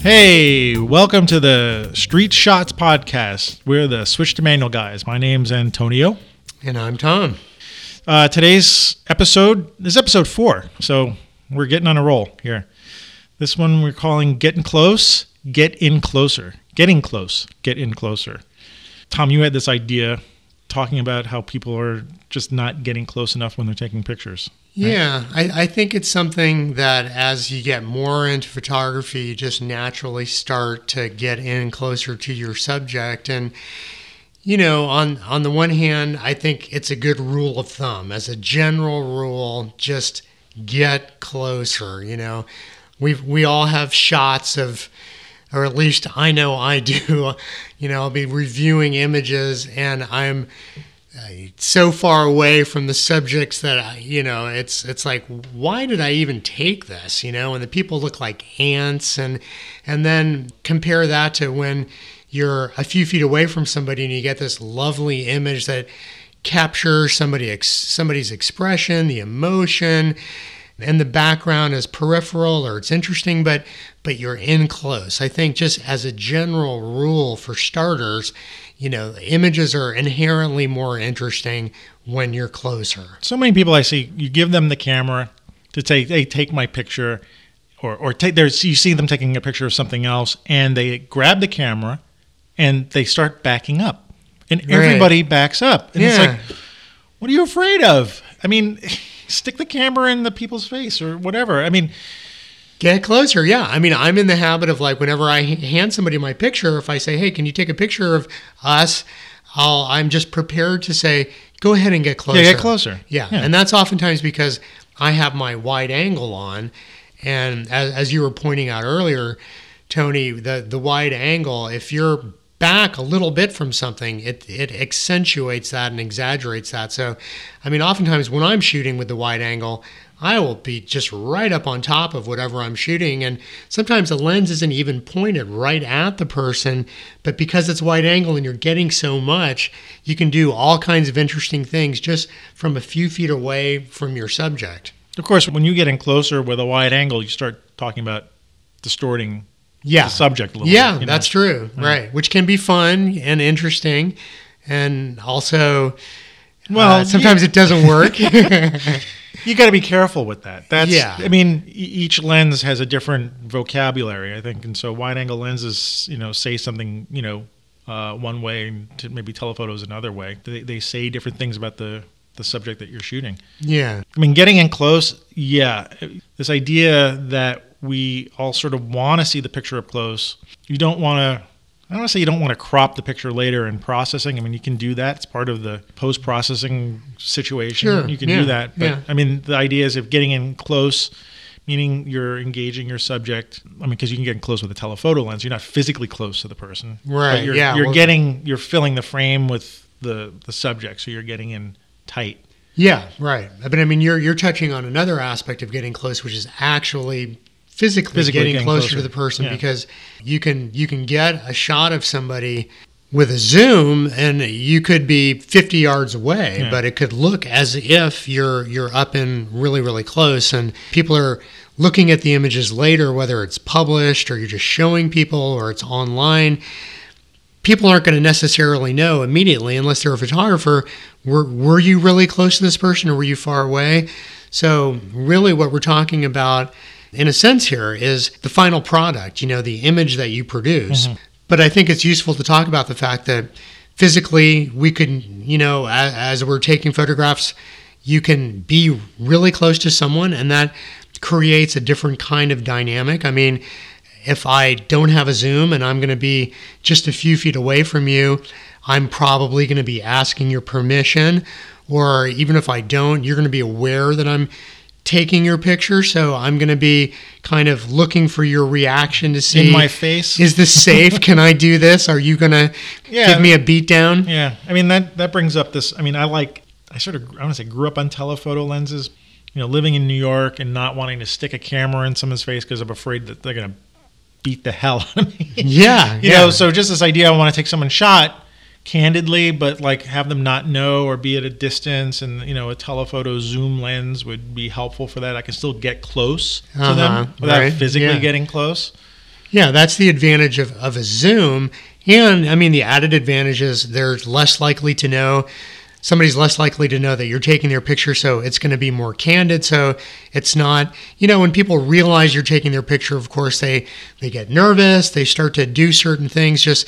Hey, welcome to the Street Shots podcast. We're the Switch to Manual guys. My name's Antonio. And I'm Tom. Uh, today's episode is episode four, so we're getting on a roll here. This one we're calling Getting Close, Get In Closer. Getting Close, Get In Closer. Tom, you had this idea talking about how people are just not getting close enough when they're taking pictures. Yeah, I, I think it's something that as you get more into photography, you just naturally start to get in closer to your subject. And, you know, on, on the one hand, I think it's a good rule of thumb. As a general rule, just get closer. You know, we we all have shots of, or at least I know I do. You know, I'll be reviewing images and I'm uh, so far away from the subjects that I, you know it's it's like why did I even take this you know? And the people look like ants and and then compare that to when you're a few feet away from somebody and you get this lovely image that captures somebody ex, somebody's expression the emotion and the background is peripheral or it's interesting but but you're in close. I think just as a general rule for starters you know images are inherently more interesting when you're closer So many people I see, you give them the camera to take, hey, take my picture, or or take there's you see them taking a picture of something else, and they grab the camera, and they start backing up, and Right. everybody backs up, and it's like, what are you afraid of? I mean, stick the camera in the people's face or whatever. I mean, Get closer, yeah. I mean, I'm in the habit of like whenever I hand somebody my picture, if I say, "Hey, can you take a picture of us?" I'll I'm just prepared to say, "Go ahead and get closer." yeah, get closer. Yeah, and that's oftentimes because I have my wide angle on, and as, as you were pointing out earlier, Tony, the the wide angle, if you're back a little bit from something, it it accentuates that and exaggerates that. So, I mean, oftentimes when I'm shooting with the wide angle. I will be just right up on top of whatever I'm shooting. And sometimes the lens isn't even pointed right at the person, but because it's wide angle and you're getting so much, you can do all kinds of interesting things just from a few feet away from your subject. Of course, when you get in closer with a wide angle, you start talking about distorting Yeah. the subject a little. Yeah, bit, you know? that's true. Right. Which can be fun and interesting. And also, Well, well, sometimes it doesn't work. You got to be careful with that. That's Yeah. I mean, each lens has a different vocabulary, I think, and so wide-angle lenses, you know, say something, you know, uh, one way, and to maybe telephotos another way. They, they say different things about the the subject that you're shooting. yeah. I mean, getting in close, yeah. This idea that we all sort of want to see the picture up close. You don't want to. I don't want to say you don't want to crop the picture later in processing. I mean, you can do that. It's part of the post processing situation. Sure, You can yeah, do that. But yeah. I mean, the idea is if getting in close, meaning you're engaging your subject. I mean, because you can get in close with a telephoto lens. You're not physically close to the person. Right, But you're, yeah, You're well- getting. You're filling the frame with the the subject, so you're getting in tight. Yeah, right. But I mean, you're you're touching on another aspect of getting close, which is actually physically, Physically getting, getting closer, closer. to the person Yeah. because you can you can get a shot of somebody with a zoom and you could be 50 yards away Yeah. but it could look as if you're you're up in really really close and people are looking at the images later whether it's published or you're just showing people or it's online people aren't going to necessarily know immediately unless they're a photographer were, were you really close to this person or were you far away so really what we're talking about in a sense here is the final product you know the image that you produce. Mm-hmm. But i think it's useful to talk about the fact that physically we could you know as, as we're taking photographs you can be really close to someone and that creates a different kind of dynamic. I mean if I don't have a zoom and I'm going to be just a few feet away from you, I'm probably going to be asking your permission. Or even if I don't, you're going to be aware that I'm taking your picture. So I'm going to be kind of looking for your reaction to see In my face. is this safe? Can I do this? Are you going to Yeah. give me a beat down? Yeah, I mean that that brings up this. I mean, I like I sort of I want to say grew up on telephoto lenses. You know, living in New York and not wanting to stick a camera in someone's face because I'm afraid that they're gonna beat the hell out of me. Yeah. you yeah. know, so just this idea I want to take someone's shot candidly, but like have them not know or be at a distance, and you know, a telephoto zoom lens would be helpful for that. I can still get close to Uh-huh, them without right, physically yeah. getting close. Yeah, that's the advantage of, of a zoom. And I mean, the added advantage is they're less likely to know somebody's less likely to know that you're taking their picture, so it's going to be more candid. So it's not, you know, when people realize you're taking their picture, of course they they get nervous, they start to do certain things just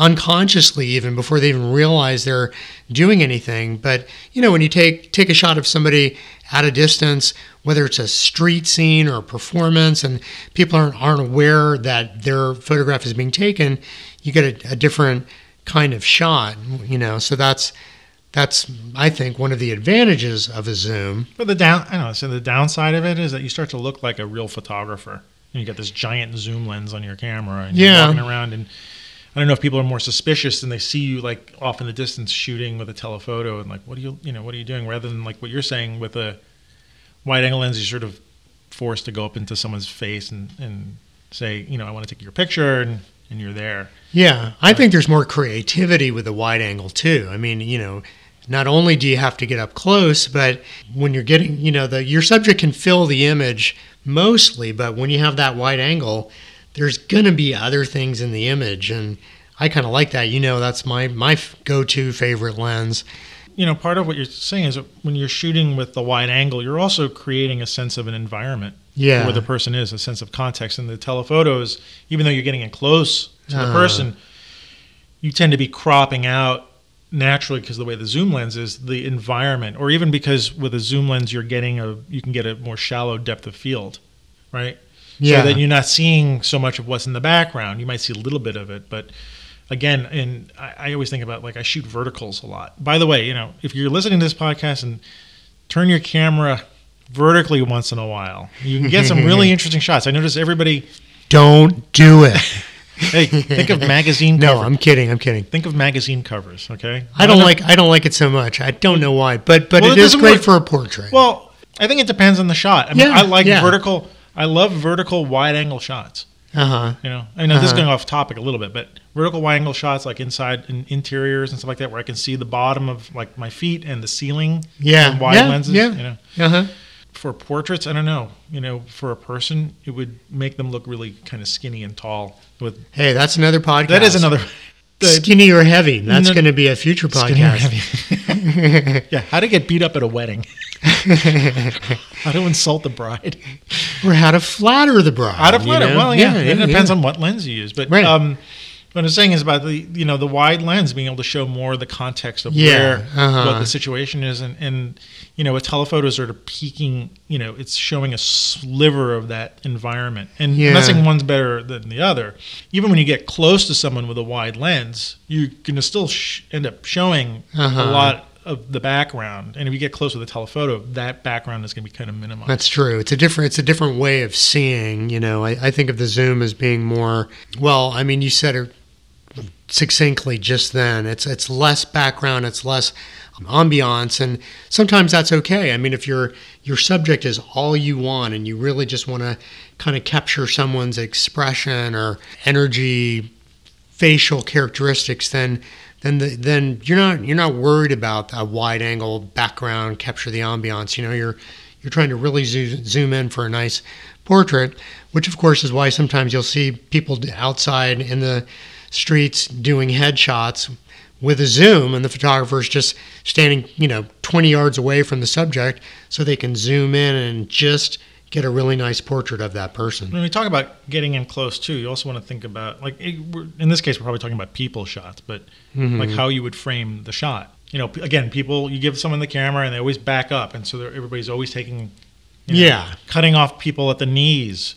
unconsciously even before they even realize they're doing anything. But you know, when you take take a shot of somebody at a distance, whether it's a street scene or a performance, and people aren't aren't aware that their photograph is being taken, you get a, a different kind of shot. You know, so that's that's I think one of the advantages of a zoom. But the down, I don't know. So the downside of it is that you start to look like a real photographer. And you got this giant zoom lens on your camera, and Yeah. you're walking around. And I don't know if people are more suspicious and they see you like off in the distance shooting with a telephoto, and like, what are you, you know, what are you doing? Rather than like what you're saying with a wide angle lens, you're sort of forced to go up into someone's face and and say, you know, I want to take your picture, and and you're there. Yeah, I think there's more creativity with a wide angle too. I mean, you know, not only do you have to get up close, but when you're getting, you know, the your subject can fill the image mostly, but when you have that wide angle, there's going to be other things in the image and I kind of like that. You know, that's my my go-to favorite lens. you know, part of what you're saying is that when you're shooting with the wide angle, you're also creating a sense of an environment Yeah. where the person is, a sense of context. And the telephotos, even though you're getting in close to the Uh. person, you tend to be cropping out naturally because the way the zoom lens is the environment, or even because with a zoom lens you're getting a you can get a more shallow depth of field, right? Yeah. So that you're not seeing so much of what's in the background. You might see a little bit of it, but again, and I, I always think about like I shoot verticals a lot. By the way, you know, if you're listening to this podcast and turn your camera vertically once in a while, you can get some really interesting shots. I notice everybody. Don't do it. Hey, think of magazine. no, I'm kidding. I'm kidding. think of magazine covers. Okay, I don't like I don't like it so much. I don't know why, but but Well, it it is great work- for a portrait. Well, I think it depends on the shot. I mean, Yeah, I like yeah. vertical. I love vertical wide angle shots. uh huh. You know, I know this is Uh-huh. going off topic a little bit, but vertical wide angle shots like inside and interiors and stuff like that, where I can see the bottom of like my feet and the ceiling. Yeah. wide yeah, lenses. Yeah. You know, Uh huh. for portraits, I don't know. You know, for a person, it would make them look really kind of skinny and tall. With Hey, that's another podcast. that is another. the- skinny or heavy. That's No- going to be a future skinny or podcast. heavy. yeah, how to get beat up at a wedding. how to insult the bride. Or how to flatter the bride. Of you flatter. know? Well, yeah, it depends yeah. on what lens you use. But Right. um, what I'm saying is about the you know the wide lens being able to show more of the context of Yeah, where uh-huh. what the situation is, and and you know with telephotos sort of peeking, you know, it's showing a sliver of that environment. And I'm not saying one's better than the other. Even when you get close to someone with a wide lens, you're going to still sh- end up showing Uh-huh. a lot of the background. And if you get close with a telephoto, that background is going to be kind of minimized. That's true. It's a different. It's a different way of seeing. You know, I, I think of the zoom as being more. Well, I mean, you said it succinctly just then. It's it's less background. It's less ambiance, and sometimes that's okay. I mean, if your your subject is all you want, and you really just want to kind of capture someone's expression or energy, facial characteristics, then then the, then you're not you're not worried about a wide angle background capture the ambiance. You know, you're you're trying to really zo- zoom in for a nice portrait, which of course is why sometimes you'll see people outside in the streets doing headshots with a zoom and the photographer's just standing, you know, 20 yards away from the subject so they can zoom in and just get a really nice portrait of that person. When we talk about getting in close too, you also want to think about like in this case we're probably talking about people shots, but Mm-hmm. like how you would frame the shot. You know, p- again, people you give someone the camera and they always back up, and so everybody's always taking, you know, Yeah. cutting off people at the knees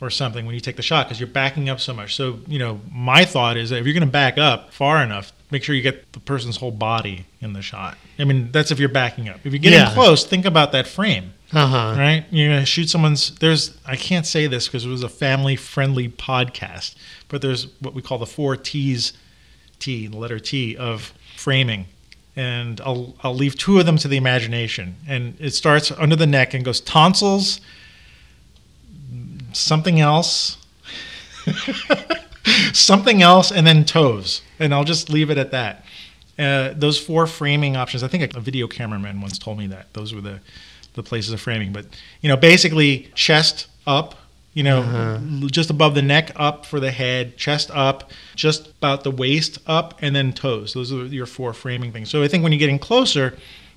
or something when you take the shot because you're backing up so much. So you know, my thought is that if you're going to back up far enough, make sure you get the person's whole body in the shot. I mean, that's if you're backing up. If you're getting Yeah. close, think about that frame Uh-huh. right? You're gonna shoot someone's. There's I can't say this because it was a family friendly podcast, but there's what we call the four T's, T, the letter T of framing, and I'll I'll leave two of them to the imagination, and it starts under the neck and goes tonsils, something else. something else and then toes and i'll just leave it at that uh, those four framing options i think a video cameraman once told me that those were the the places of framing but you know basically chest up You know, Uh-huh. just above the neck, up for the head, chest up, just about the waist up, and then toes. Those are your four framing things. So I think when you're getting closer,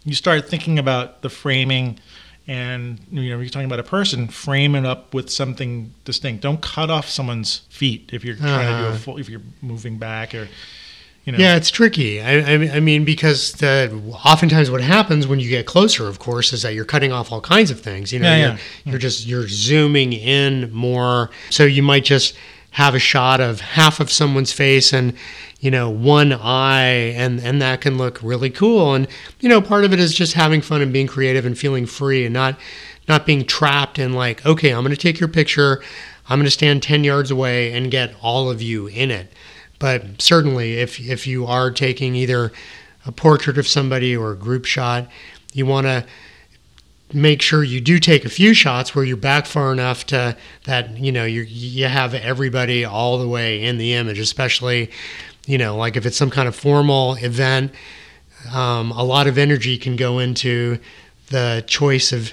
you start thinking about the framing and you know you're talking about a person frame it up with something distinct don't cut off someone's feet if you're trying to do a Uh-huh. full if you're moving back or you know Yeah, it's tricky. I, I, mean- I mean, because the oftentimes what happens when you get closer, of course, is that you're cutting off all kinds of things. You know, Yeah, you're, yeah. you're just you're zooming in more. So you might just have a shot of half of someone's face and you know one eye, and and that can look really cool. And you know, part of it is just having fun and being creative and feeling free and not not being trapped in like, okay, I'm going to take your picture. I'm going to stand 10 yards away and get all of you in it. But certainly, if if you are taking either a portrait of somebody or a group shot, you want to make sure you do take a few shots where you're back far enough to that you know you you have everybody all the way in the image, especially you know like if it's some kind of formal event. Um, a lot of energy can go into the choice of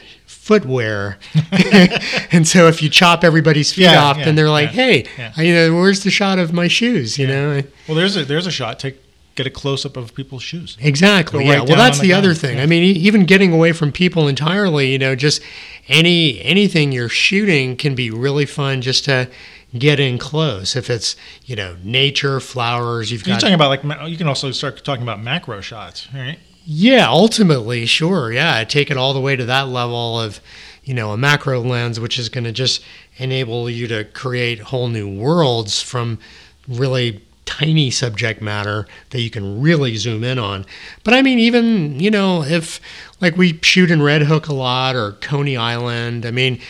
footwear, and so if you chop everybody's feet Yeah, off, yeah, then they're like, yeah, "Hey, yeah. you know, where's the shot of my shoes?" You know, well there's a there's a shot take get a close up of people's shoes Exactly. Right yeah. Well, that's the the, other thing. I mean, even getting away from people entirely, you know, just any anything you're shooting can be really fun just to get in close. If it's you know nature, flowers, you've you're got talking about like you can also start talking about macro shots right yeah. Ultimately, sure. Yeah, take it all the way to that level of you know a macro lens, which is going to just enable you to create whole new worlds from really tiny subject matter that you can really zoom in on. But I mean, even, you know, if like we shoot in Red Hook a lot or Coney Island, I mean,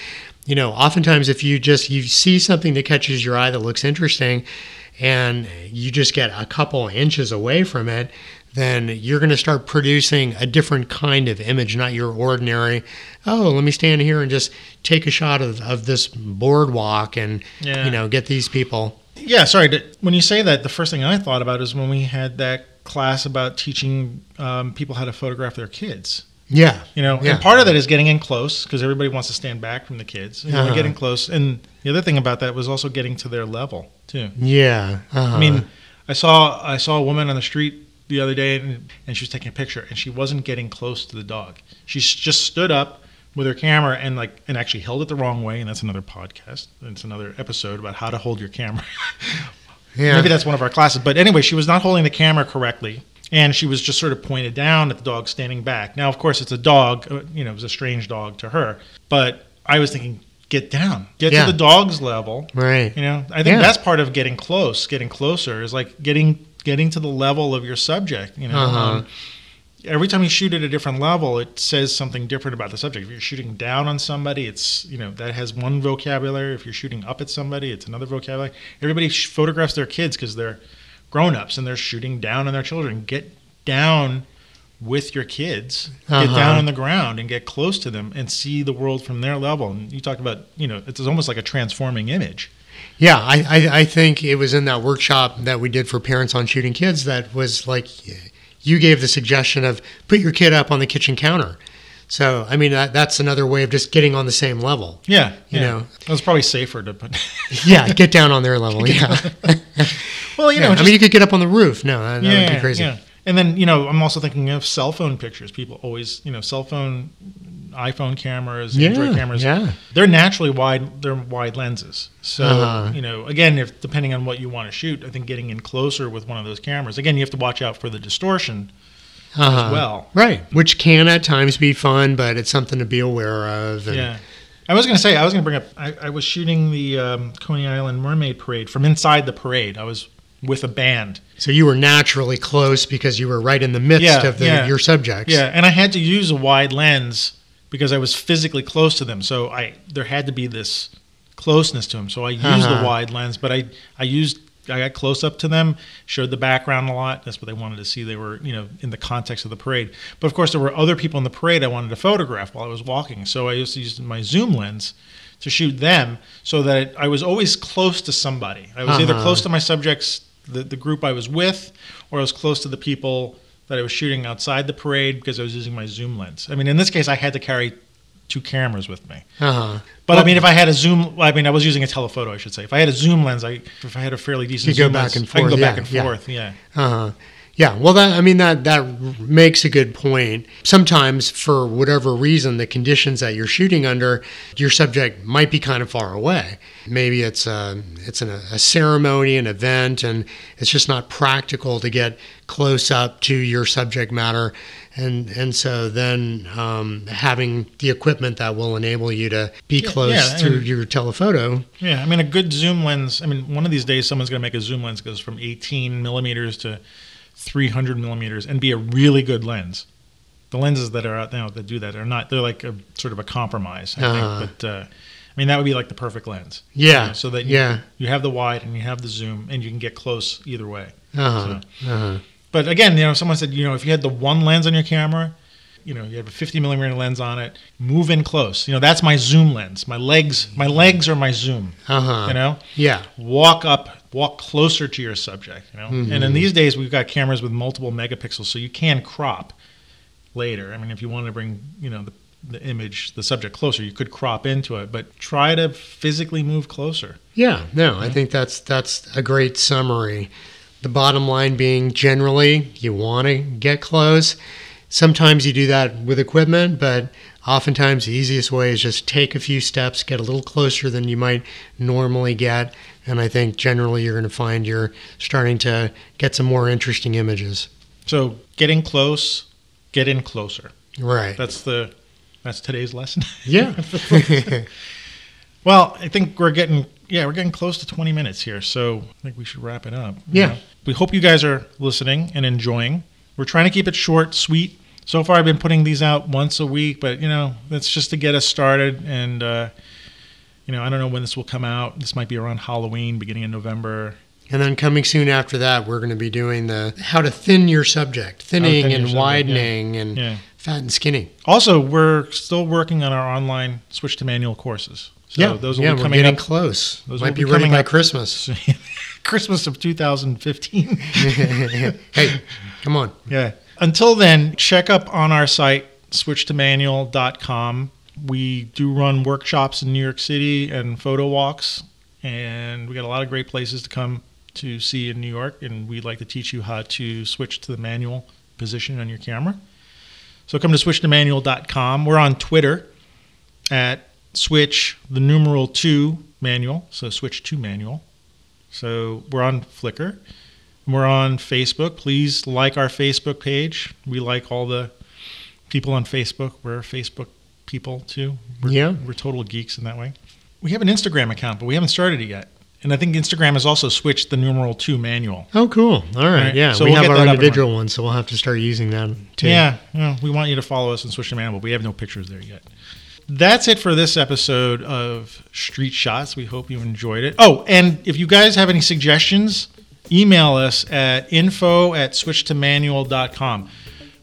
you know, oftentimes if you just you see something that catches your eye that looks interesting and you just get a couple inches away from it, then you're going to start producing a different kind of image, not your ordinary, oh, let me stand here and just take a shot of, of this boardwalk and, Yeah. you know, get these people. Yeah, sorry. When you say that, the first thing I thought about is when we had that class about teaching um, people how to photograph their kids. Yeah. You know, Yeah. and part of that is getting in close because everybody wants to stand back from the kids. You Uh-huh. to get in close, and the other thing about that was also getting to their level too. Yeah. Uh-huh. I mean, I saw I saw a woman on the street the other day, and, and she was taking a picture, and she wasn't getting close to the dog. She just stood up with her camera and like and actually held it the wrong way, and that's another podcast. It's another episode about how to hold your camera. yeah. Maybe that's one of our classes. But anyway, she was not holding the camera correctly. And she was just sort of pointed down at the dog standing back. Now, of course, it's a dog. uh, You know, it was a strange dog to her. But I was thinking, get down, get Yeah. to the dog's level. right. You know, I think Yeah. that's part of getting close. Getting closer is like getting getting to the level of your subject. You know, Uh-huh. um, every time you shoot at a different level, it says something different about the subject. If you're shooting down on somebody, it's you know that has one vocabulary. If you're shooting up at somebody, it's another vocabulary. Everybody sh- photographs their kids because they're grown-ups and they're shooting down on their children. Get down with your kids. Get Uh-huh. down on the ground and get close to them and see the world from their level. And you talk about you know it's almost like a transforming image. Yeah, I, I, I think it was in that workshop that we did for parents on shooting kids that was like you gave the suggestion of put your kid up on the kitchen counter. So, I mean, that, that's another way of just getting on the same level. Yeah, You yeah. know. it was probably safer to put. Yeah, get down on their level. Yeah. well, you know, Yeah, I mean, you could get up on the roof. No, that, that would be crazy. Yeah. And then, you know, I'm also thinking of cell phone pictures. People always, you know, cell phone, iPhone cameras, Yeah, Android cameras. yeah. They're naturally wide. They're wide lenses. So, Uh-huh. you know, again, if depending on what you want to shoot, I think getting in closer with one of those cameras. Again, you have to watch out for the distortion Uh-huh. as well. Right. Which can at times be fun, but it's something to be aware of. And, Yeah. I was going to say, I was going to bring up, I, I was shooting the um, Coney Island Mermaid Parade from inside the parade. I was with a band. So you were naturally close because you were right in the midst Yeah, of the, yeah. your subjects. Yeah, and I had to use a wide lens because I was physically close to them. So I there had to be this closeness to them. So I used Uh-huh. the wide lens, but I I used I got close up to them, showed the background a lot. That's what they wanted to see. They were, you know, in the context of the parade. But of course, there were other people in the parade I wanted to photograph while I was walking. So I used to use my zoom lens to shoot them so that I was always close to somebody. I was either Uh-huh. close to my subjects, the, the group I was with, or I was close to the people that I was shooting outside the parade because I was using my zoom lens. I mean, in this case, I had to carry two cameras with me. Uh huh. But I mean, if I had a zoom, I mean, I was using a telephoto, I should say. If I had a zoom lens, I if I had a fairly decent You go zoom back lens, and I can go forth, back and yeah. forth. Yeah. Uh, yeah, well, that I mean that that makes a good point. Sometimes, for whatever reason, the conditions that you're shooting under, your subject might be kind of far away. Maybe it's a it's an, a ceremony, an event, and it's just not practical to get close up to your subject matter. And and so then um, having the equipment that will enable you to be Yeah, close yeah, through your telephoto. Yeah, I mean, a good zoom lens. I mean, one of these days, someone's going to make a zoom lens that goes from 18 millimeters to 300 millimeters and be a really good lens. The lenses that are out now that do that are not. They're like a sort of a compromise. I Uh-huh. think, but uh, I mean, that would be like the perfect lens. Yeah, so that you, yeah. you have the wide and you have the zoom and you can get close either way. Uh-huh. Uh-huh. But again, you know, someone said, you know, if you had the one lens on your camera, you know, you have a 50 millimeter lens on it, move in close. You know, that's my zoom lens. My legs, my legs are my zoom. Uh-huh. You know, Yeah. walk up, walk closer to your subject. You know, Mm-hmm. and in these days we've got cameras with multiple megapixels, so you can crop later. I mean, if you want to bring, you know, the the image, the subject closer, you could crop into it, but try to physically move closer. Yeah, no, I think that's that's a great summary. The bottom line being generally you want to get close. Sometimes you do that with equipment, but oftentimes the easiest way is just take a few steps, get a little closer than you might normally get, and I think generally you're going to find you're starting to get some more interesting images. So getting close, get in closer. Right. That's the that's today's lesson. Yeah. Well, I think we're getting yeah, we're getting close to 20 minutes here, so I think we should wrap it up. you Yeah. know? We hope you guys are listening and enjoying. We're trying to keep it short, sweet. So far I've been putting these out once a week, but you know, that's just to get us started and uh you know, I don't know when this will come out. This might be around Halloween, beginning of November. And then coming soon after that, we're going to be doing the how to thin your subject, thinning thin and subject, yeah. widening and Yeah. Fat and skinny. Also, we're still working on our online switch to manual courses. So yeah, those will yeah, be we're coming getting up close. Those Might will be, be coming by up- Christmas. Christmas of 2015. hey, come on. Yeah. Until then, check up on our site, switchtomanual.com. We do run workshops in New York City and photo walks, and we got a lot of great places to come to see in New York, and we'd like to teach you how to switch to the manual position on your camera. So come to switchtomanual.com. We're on Twitter at switch the numeral 2 manual, so switch to manual. So we're on Flickr. We're on Facebook. Please like our Facebook page. We like all the people on Facebook. We're Facebook people too. We're, Yeah. We're total geeks in that way. We have an Instagram account, but we haven't started it yet. And I think Instagram has also switched the numeral two manual. Oh, cool. All right. Right. Yeah, So we we'll have our that up and individual ones, so we'll have to start using that too. Yeah, yeah, we want you to follow us and switch to manual, but we have no pictures there yet. That's it for this episode of Street Shots. We hope you enjoyed it. Oh, and if you guys have any suggestions, email us at info at switchtomanual.com.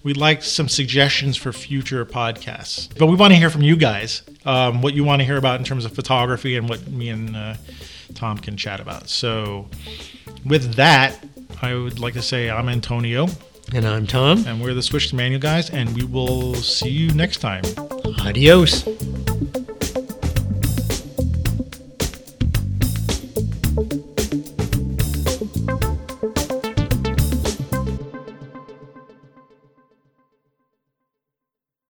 We'd like some suggestions for future podcasts. But we want to hear from you guys um, what you want to hear about in terms of photography and what me and uh, Tom can chat about. So, with that, I would like to say I'm Antonio, And I'm Tom. and we're the Switch to Manual guys, and we will see you next time. Adios.